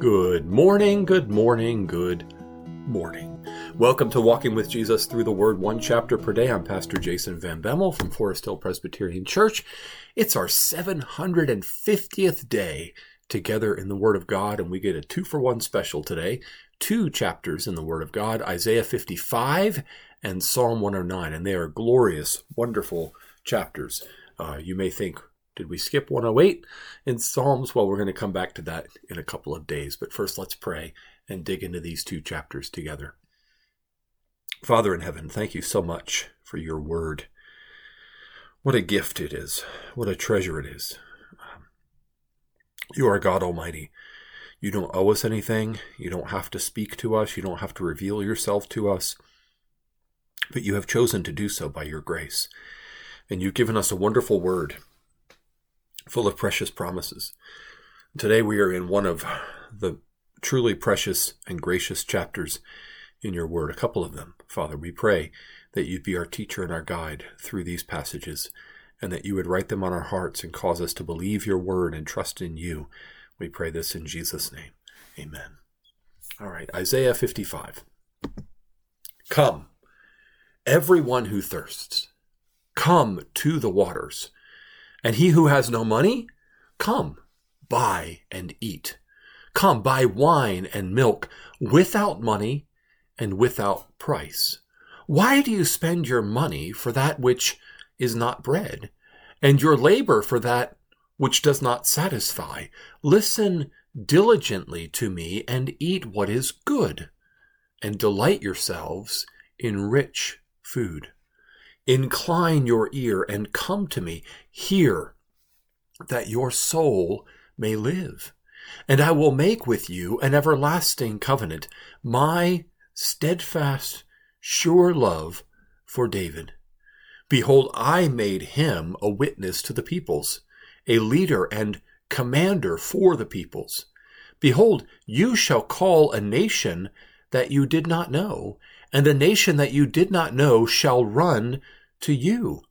Good morning, good morning, good morning. Welcome to Walking with Jesus through the Word, one chapter per day. I'm Pastor Jason Van Bemmel from Forest Hill Presbyterian Church. It's our 750th day together in the Word of God, and we get a two for one special today. Two chapters in the Word of God, Isaiah 55 and Psalm 109, and they are glorious, wonderful chapters. Uh, you may think, did we skip 108 in Psalms? Well, we're going to come back to that in a couple of days. But first, let's pray and dig into these two chapters together. Father in heaven, thank you so much for your word. What a gift it is. What a treasure it is. You are God Almighty. You don't owe us anything. You don't have to speak to us. You don't have to reveal yourself to us. But you have chosen to do so by your grace. And you've given us a wonderful word full of precious promises. Today we are in one of the truly precious and gracious chapters in your word, a couple of them. Father, we pray that you'd be our teacher and our guide through these passages, and that you would write them on our hearts and cause us to believe your word and trust in you. We pray this in Jesus' name. Amen. All right, Isaiah 55. Come, everyone who thirsts, come to the waters. And he who has no money, come, buy and eat. Come, buy wine and milk without money and without price. Why do you spend your money for that which is not bread, and your labor for that which does not satisfy? Listen diligently to me and eat what is good, and delight yourselves in rich food. Incline your ear and come to me. Hear that your soul may live. And I will make with you an everlasting covenant, my steadfast, sure love for David. Behold, I made him a witness to the peoples, a leader and commander for the peoples. Behold, you shall call a nation that you did not know, and a nation that you did not know shall run to you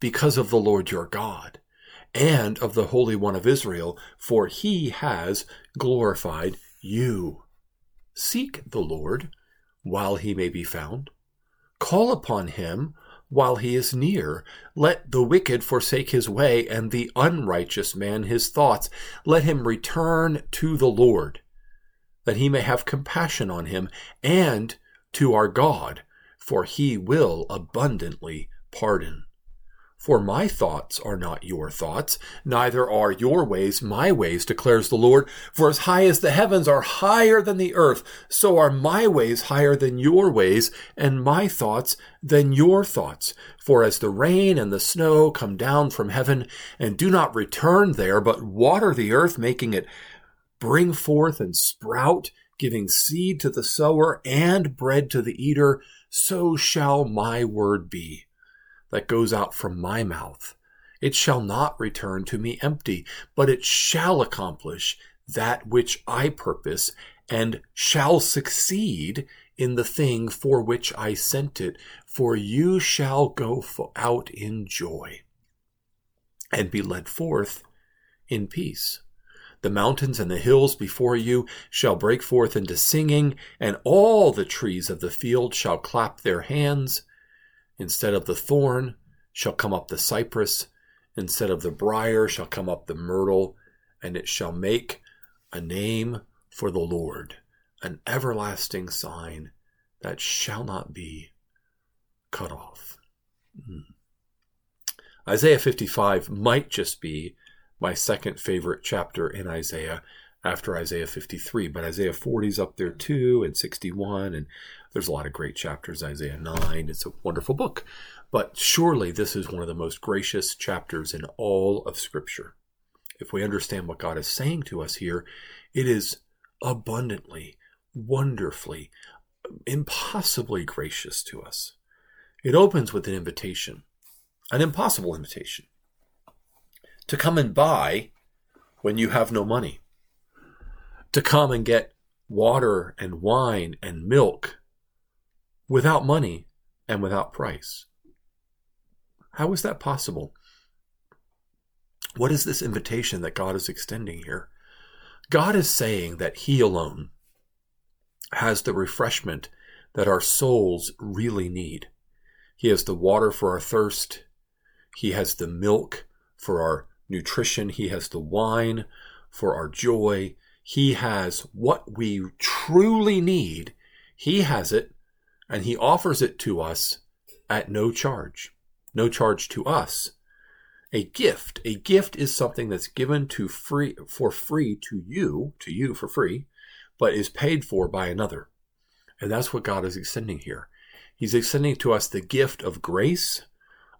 because of the Lord your God and of the Holy One of Israel, for he has glorified you. Seek the Lord while he may be found. Call upon him while he is near. Let the wicked forsake his way, and the unrighteous man his thoughts. Let him return to the Lord, that he may have compassion on him, and to our God, for he will abundantly pardon. For my thoughts are not your thoughts, neither are your ways my ways, declares the Lord. For as high as the heavens are higher than the earth, so are my ways higher than your ways, and my thoughts than your thoughts. For as the rain and the snow come down from heaven, and do not return there, but water the earth, making it bring forth and sprout, giving seed to the sower and bread to the eater, so shall my word be that goes out from my mouth. It shall not return to me empty, but it shall accomplish that which I purpose and shall succeed in the thing for which I sent it. For you shall go out in joy and be led forth in peace. The mountains and the hills before you shall break forth into singing, and all the trees of the field shall clap their hands. Instead of the thorn shall come up the cypress, instead of the brier shall come up the myrtle, and it shall make a name for the Lord, an everlasting sign that shall not be cut off. Hmm. Isaiah 55 might just be my second favorite chapter in Isaiah after Isaiah 53, but Isaiah 40 is up there too, and 61, and there's a lot of great chapters. Isaiah 9, it's a wonderful book. But surely this is one of the most gracious chapters in all of Scripture. If we understand what God is saying to us here, it is abundantly, wonderfully, impossibly gracious to us. It opens with an invitation, an impossible invitation, to come and buy when you have no money, to come and get water and wine and milk without money and without price. How is that possible? What is this invitation that God is extending here? God is saying that He alone has the refreshment that our souls really need. He has the water for our thirst. He has the milk for our nutrition. He has the wine for our joy. He has what we truly need. He has it and he offers it to us at no charge. No charge to us. A gift. A gift is something that's given to free for free to you, to you for free, but is paid for by another. And that's what God is extending here. He's extending to us the gift of grace,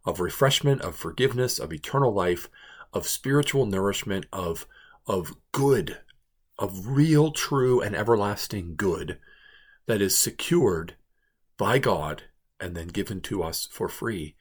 of refreshment, of forgiveness, of eternal life, of spiritual nourishment, of, of good, of real, true, and everlasting good that is secured by God and then given to us for free.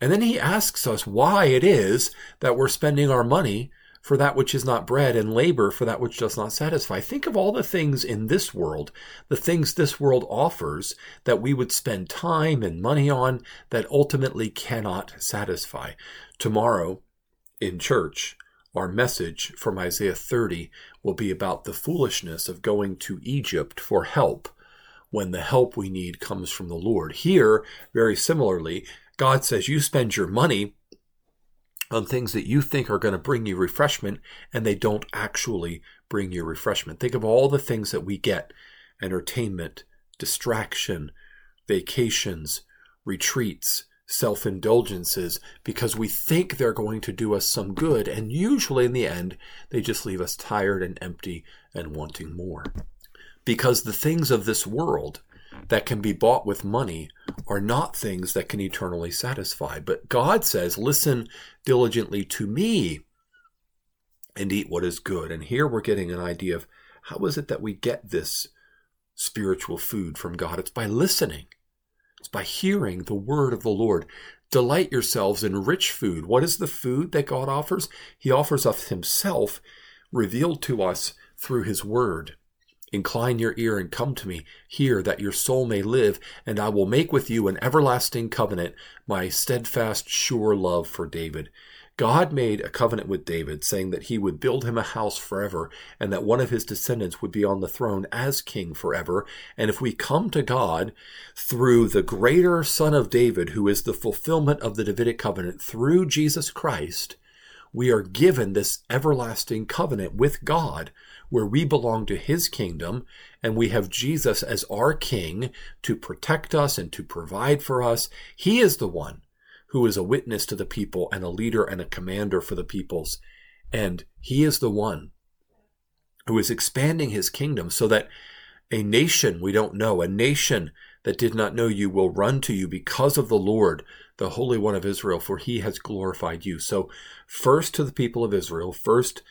And then he asks us why it is that we're spending our money for that which is not bread and labor for that which does not satisfy. Think of all the things in this world, the things this world offers that we would spend time and money on that ultimately cannot satisfy. Tomorrow in church, our message from Isaiah 30 will be about the foolishness of going to Egypt for help when the help we need comes from the Lord. Here, very similarly, God says you spend your money on things that you think are going to bring you refreshment and they don't actually bring you refreshment. Think of all the things that we get entertainment, distraction, vacations, retreats, self indulgences because we think they're going to do us some good, and usually in the end, they just leave us tired and empty and wanting more because the things of this world that can be bought with money are not things that can eternally satisfy. But God says, listen diligently to me and eat what is good. And here we're getting an idea of how is it that we get this spiritual food from God? It's by listening. It's by hearing the word of the Lord. Delight yourselves in rich food. What is the food that God offers? He offers us Himself revealed to us through His word. Incline your ear and come to me. Hear that your soul may live, and I will make with you an everlasting covenant, my steadfast, sure love for David. God made a covenant with David, saying that he would build him a house forever, and that one of his descendants would be on the throne as king forever. And if we come to God through the greater Son of David, who is the fulfillment of the Davidic covenant, through Jesus Christ, we are given this everlasting covenant with God where we belong to his kingdom and we have Jesus as our king to protect us and to provide for us. He is the one who is a witness to the people and a leader and a commander for the peoples. And he is the one who is expanding his kingdom so that a nation we don't know, a nation that did not know you will run to you because of the Lord, the Holy One of Israel, for he has glorified you. So, first to the people of Israel, first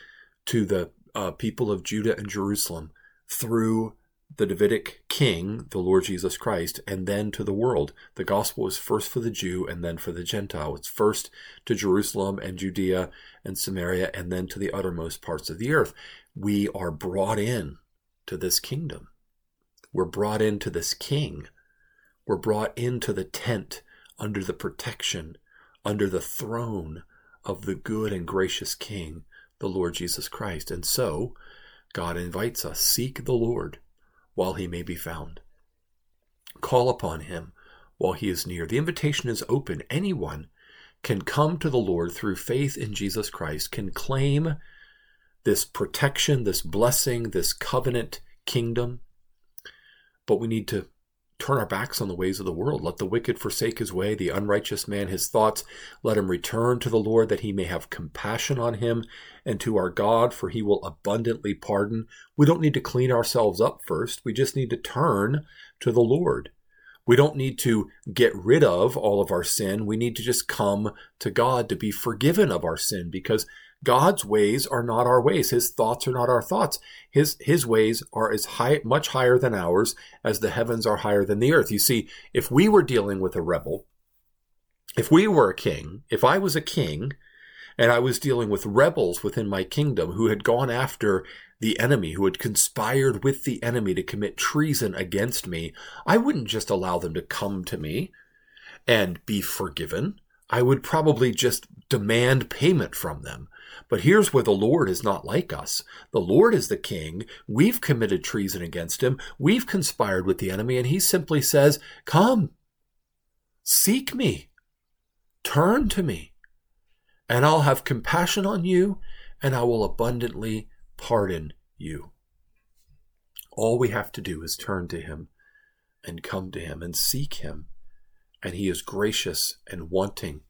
to the uh, people of Judah and Jerusalem through the Davidic king, the Lord Jesus Christ, and then to the world. The gospel is first for the Jew and then for the Gentile. It's first to Jerusalem and Judea and Samaria and then to the uttermost parts of the earth. We are brought in to this kingdom. We're brought into this king. We're brought into the tent under the protection, under the throne of the good and gracious king the Lord Jesus Christ. And so, God invites us seek the Lord while he may be found. Call upon him while he is near. The invitation is open. Anyone can come to the Lord through faith in Jesus Christ, can claim this protection, this blessing, this covenant kingdom. But we need to turn our backs on the ways of the world. Let the wicked forsake his way, the unrighteous man his thoughts. Let him return to the Lord, that he may have compassion on him, and to our God, for he will abundantly pardon. We don't need to clean ourselves up first. We just need to turn to the Lord. We don't need to get rid of all of our sin. We need to just come to God to be forgiven of our sin because God's ways are not our ways. His thoughts are not our thoughts. His, his ways are as high, much higher than ours as the heavens are higher than the earth. You see, if we were dealing with a rebel, if we were a king, if I was a king, and I was dealing with rebels within my kingdom who had gone after the enemy, who had conspired with the enemy to commit treason against me, I wouldn't just allow them to come to me and be forgiven. I would probably just demand payment from them. But here's where the Lord is not like us. The Lord is the king. We've committed treason against him. We've conspired with the enemy, and he simply says, Come, seek me, turn to me, and I'll have compassion on you, and I will abundantly pardon you. All we have to do is turn to him and come to him and seek him, and he is gracious and wanting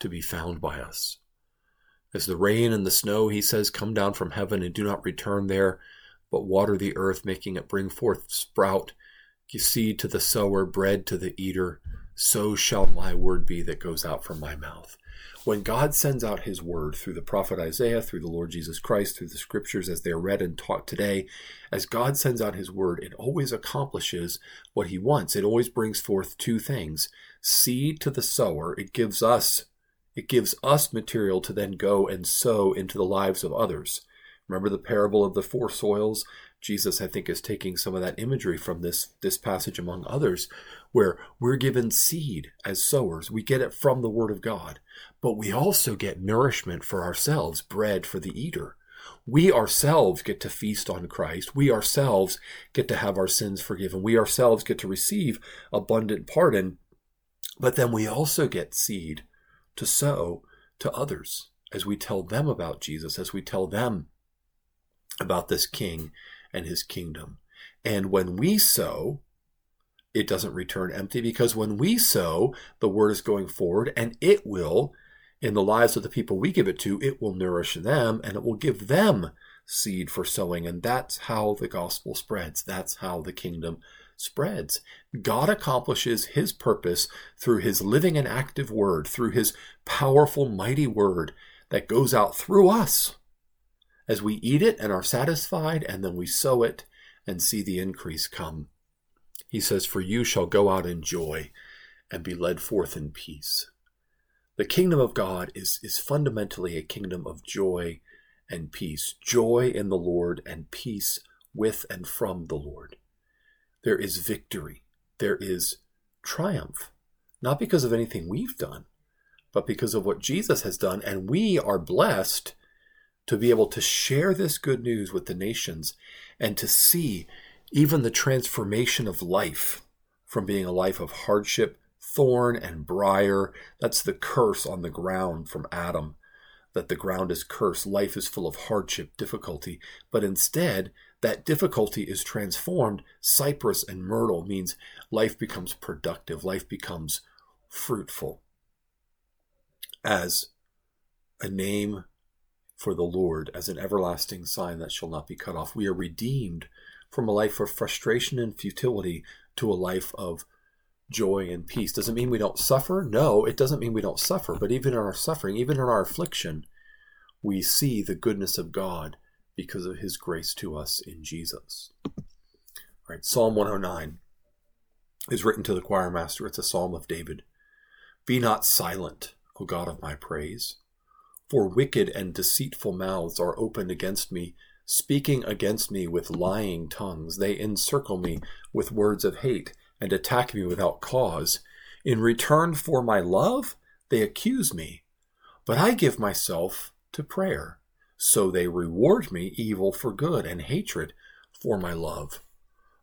to be found by us. As the rain and the snow, he says, come down from heaven and do not return there, but water the earth, making it bring forth sprout, seed to the sower, bread to the eater. So shall my word be that goes out from my mouth. When God sends out his word through the prophet Isaiah, through the Lord Jesus Christ, through the scriptures as they are read and taught today, as God sends out his word, it always accomplishes what he wants. It always brings forth two things seed to the sower, it gives us it gives us material to then go and sow into the lives of others. Remember the parable of the four soils? Jesus, I think, is taking some of that imagery from this, this passage, among others, where we're given seed as sowers. We get it from the Word of God, but we also get nourishment for ourselves, bread for the eater. We ourselves get to feast on Christ. We ourselves get to have our sins forgiven. We ourselves get to receive abundant pardon. But then we also get seed to sow to others as we tell them about Jesus, as we tell them about this king and his kingdom. And when we sow, it doesn't return empty because when we sow, the word is going forward and it will, in the lives of the people we give it to, it will nourish them and it will give them seed for sowing. And that's how the gospel spreads. That's how the kingdom spreads. God accomplishes his purpose through his living and active word, through his powerful, mighty word that goes out through us as we eat it and are satisfied, and then we sow it and see the increase come. He says, For you shall go out in joy and be led forth in peace. The kingdom of God is, is fundamentally a kingdom of joy and peace. Joy in the Lord and peace with and from the Lord there is victory, there is triumph, not because of anything we've done, but because of what Jesus has done. And we are blessed to be able to share this good news with the nations and to see even the transformation of life from being a life of hardship, thorn, and briar. That's the curse on the ground from Adam, that the ground is cursed. Life is full of hardship, difficulty. But instead, that difficulty is transformed. Cypress and myrtle means life becomes productive, life becomes fruitful. As a name for the Lord, as an everlasting sign that shall not be cut off. We are redeemed from a life of frustration and futility to a life of joy and peace. Does it mean we don't suffer? No, it doesn't mean we don't suffer. But even in our suffering, even in our affliction, we see the goodness of God because of his grace to us in Jesus. All right, Psalm 109 is written to the choir master. It's a psalm of David. Be not silent, O God of my praise, for wicked and deceitful mouths are opened against me, speaking against me with lying tongues. They encircle me with words of hate and attack me without cause. In return for my love, they accuse me, but I give myself to prayer. So they reward me evil for good and hatred for my love.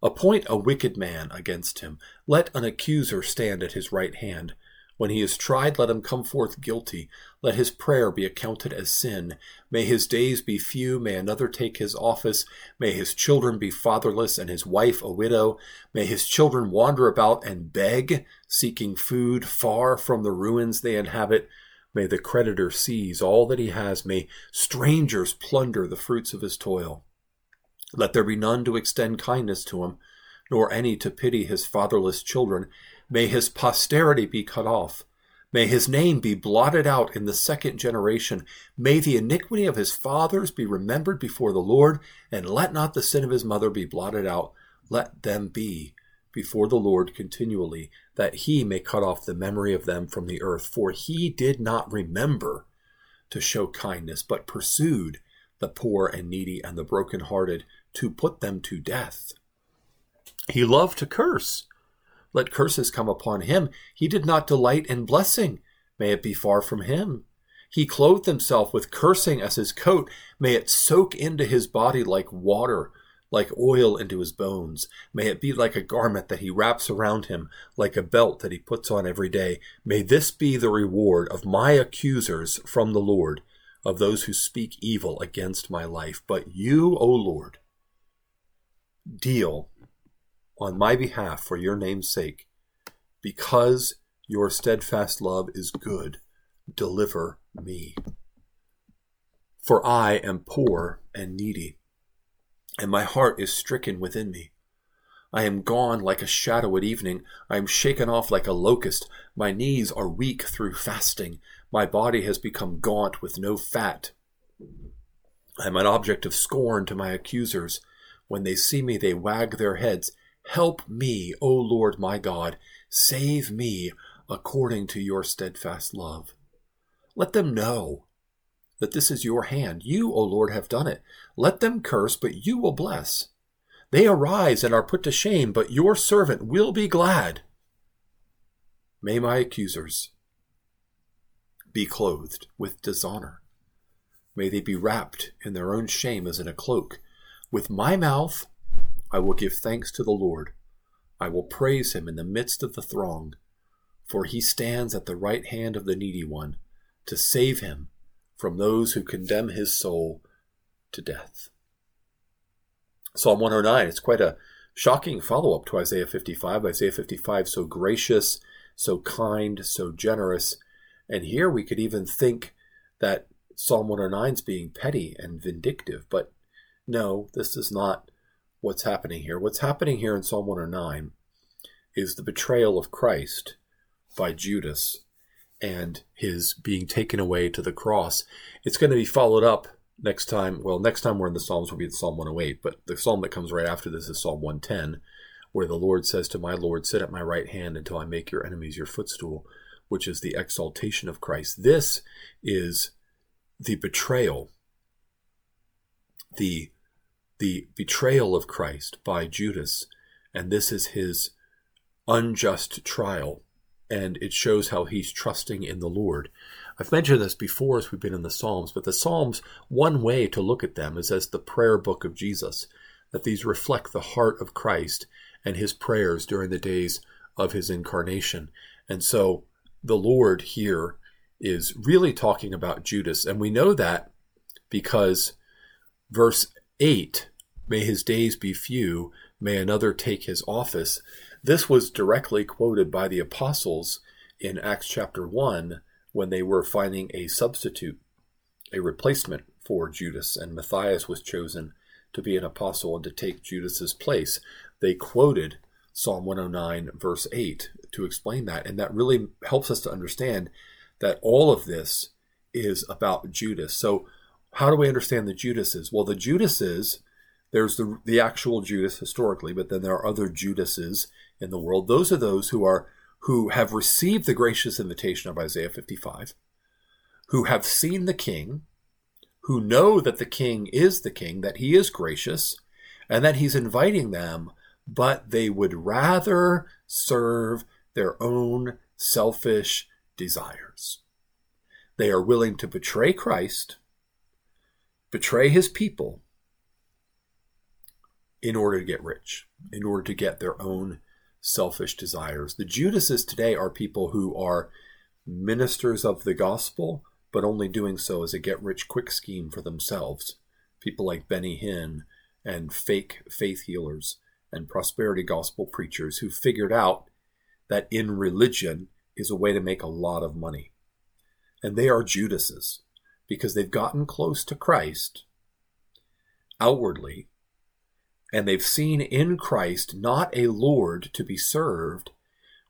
Appoint a wicked man against him. Let an accuser stand at his right hand. When he is tried, let him come forth guilty. Let his prayer be accounted as sin. May his days be few. May another take his office. May his children be fatherless and his wife a widow. May his children wander about and beg, seeking food far from the ruins they inhabit. May the creditor seize all that he has. May strangers plunder the fruits of his toil. Let there be none to extend kindness to him, nor any to pity his fatherless children. May his posterity be cut off. May his name be blotted out in the second generation. May the iniquity of his fathers be remembered before the Lord, and let not the sin of his mother be blotted out. Let them be before the Lord continually, that he may cut off the memory of them from the earth. For he did not remember to show kindness, but pursued the poor and needy and the broken-hearted to put them to death. He loved to curse. Let curses come upon him. He did not delight in blessing. May it be far from him. He clothed himself with cursing as his coat. May it soak into his body like water, like oil into his bones. May it be like a garment that he wraps around him, like a belt that he puts on every day. May this be the reward of my accusers from the Lord, of those who speak evil against my life. But you, O Lord, deal on my behalf for your name's sake, because your steadfast love is good. Deliver me. For I am poor and needy, and my heart is stricken within me. I am gone like a shadow at evening. I am shaken off like a locust. My knees are weak through fasting. My body has become gaunt with no fat. I am an object of scorn to my accusers. When they see me, they wag their heads. Help me, O Lord my God. Save me according to your steadfast love. Let them know that this is your hand. You, O Lord, have done it. Let them curse, but you will bless. They arise and are put to shame, but your servant will be glad. May my accusers be clothed with dishonor. May they be wrapped in their own shame as in a cloak. With my mouth I will give thanks to the Lord. I will praise him in the midst of the throng, for he stands at the right hand of the needy one to save him from those who condemn his soul to death. Psalm 109, it's quite a shocking follow up to Isaiah 55. Isaiah 55, so gracious, so kind, so generous. And here we could even think that Psalm 109 is being petty and vindictive, but no, this is not what's happening here. What's happening here in Psalm 109 is the betrayal of Christ by Judas and his being taken away to the cross. It's going to be followed up next time. Well, next time we're in the Psalms will be in Psalm 108, but the psalm that comes right after this is Psalm 110, where the Lord says to my Lord, Sit at my right hand until I make your enemies your footstool, which is the exaltation of Christ. This is the betrayal, the the betrayal of Christ by Judas, and this is his unjust trial and it shows how he's trusting in the Lord. I've mentioned this before as we've been in the Psalms, but the Psalms, one way to look at them is as the prayer book of Jesus, that these reflect the heart of Christ and his prayers during the days of his incarnation. And so the Lord here is really talking about Judas, and we know that because verse 8 may his days be few, may another take his office. This was directly quoted by the apostles in Acts chapter 1 when they were finding a substitute, a replacement for Judas, and Matthias was chosen to be an apostle and to take Judas's place. They quoted Psalm 109, verse 8, to explain that. And that really helps us to understand that all of this is about Judas. So, how do we understand the Judases? Well, the Judases, there's the, the actual Judas historically, but then there are other Judases in the world. Those are those who are who have received the gracious invitation of Isaiah 55, who have seen the king, who know that the king is the king, that he is gracious, and that he's inviting them, but they would rather serve their own selfish desires. They are willing to betray Christ, betray his people, in order to get rich, in order to get their own selfish desires. The Judases today are people who are ministers of the gospel, but only doing so as a get rich quick scheme for themselves. People like Benny Hinn and fake faith healers and prosperity gospel preachers who figured out that in religion is a way to make a lot of money. And they are Judases because they've gotten close to Christ outwardly and they've seen in Christ not a Lord to be served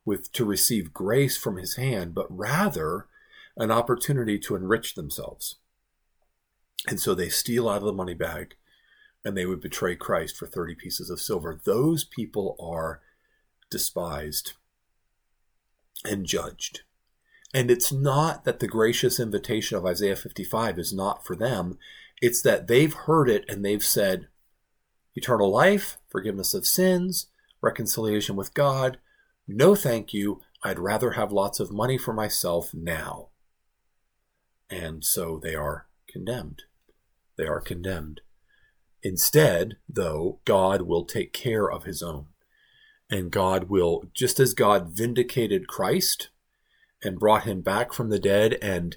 with to receive grace from his hand, but rather an opportunity to enrich themselves. And so they steal out of the money bag and they would betray Christ for 30 pieces of silver. Those people are despised and judged. And it's not that the gracious invitation of Isaiah 55 is not for them. It's that they've heard it and they've said, eternal life, forgiveness of sins, reconciliation with God. No, thank you. I'd rather have lots of money for myself now. and so they are condemned. They are condemned. Instead, though, God will take care of his own. And God will, just as God vindicated Christ and brought him back from the dead and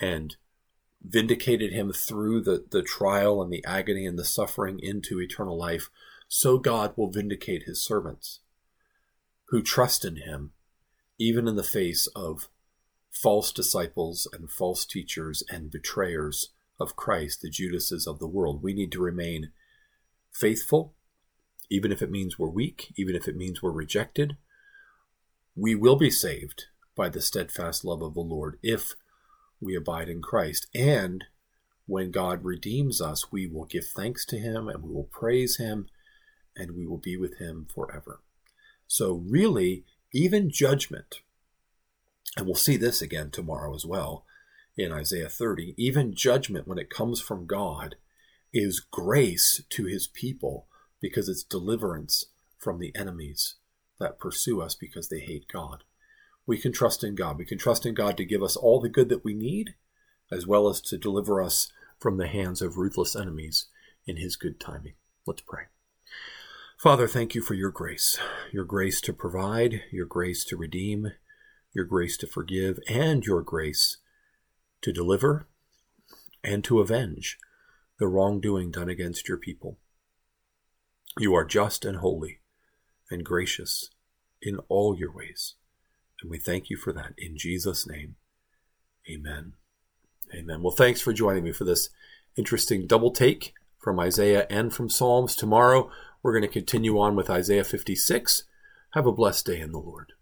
and vindicated him through the, the trial and the agony and the suffering into eternal life, so God will vindicate his servants who trust in him, even in the face of false disciples and false teachers and betrayers of Christ, the Judases of the world. We need to remain faithful, even if it means we're weak, even if it means we're rejected. We will be saved by the steadfast love of the Lord if we abide in Christ. And when God redeems us, we will give thanks to Him and we will praise Him and we will be with Him forever. So, really, even judgment, and we'll see this again tomorrow as well in Isaiah 30, even judgment when it comes from God is grace to His people because it's deliverance from the enemies that pursue us because they hate God we can trust in God. We can trust in God to give us all the good that we need, as well as to deliver us from the hands of ruthless enemies in His good timing. Let's pray. Father, thank you for your grace, your grace to provide, your grace to redeem, your grace to forgive, and your grace to deliver and to avenge the wrongdoing done against your people. You are just and holy and gracious in all your ways. And we thank you for that in Jesus' name. Amen. Amen. Well, thanks for joining me for this interesting double take from Isaiah and from Psalms. Tomorrow, we're going to continue on with Isaiah 56. Have a blessed day in the Lord.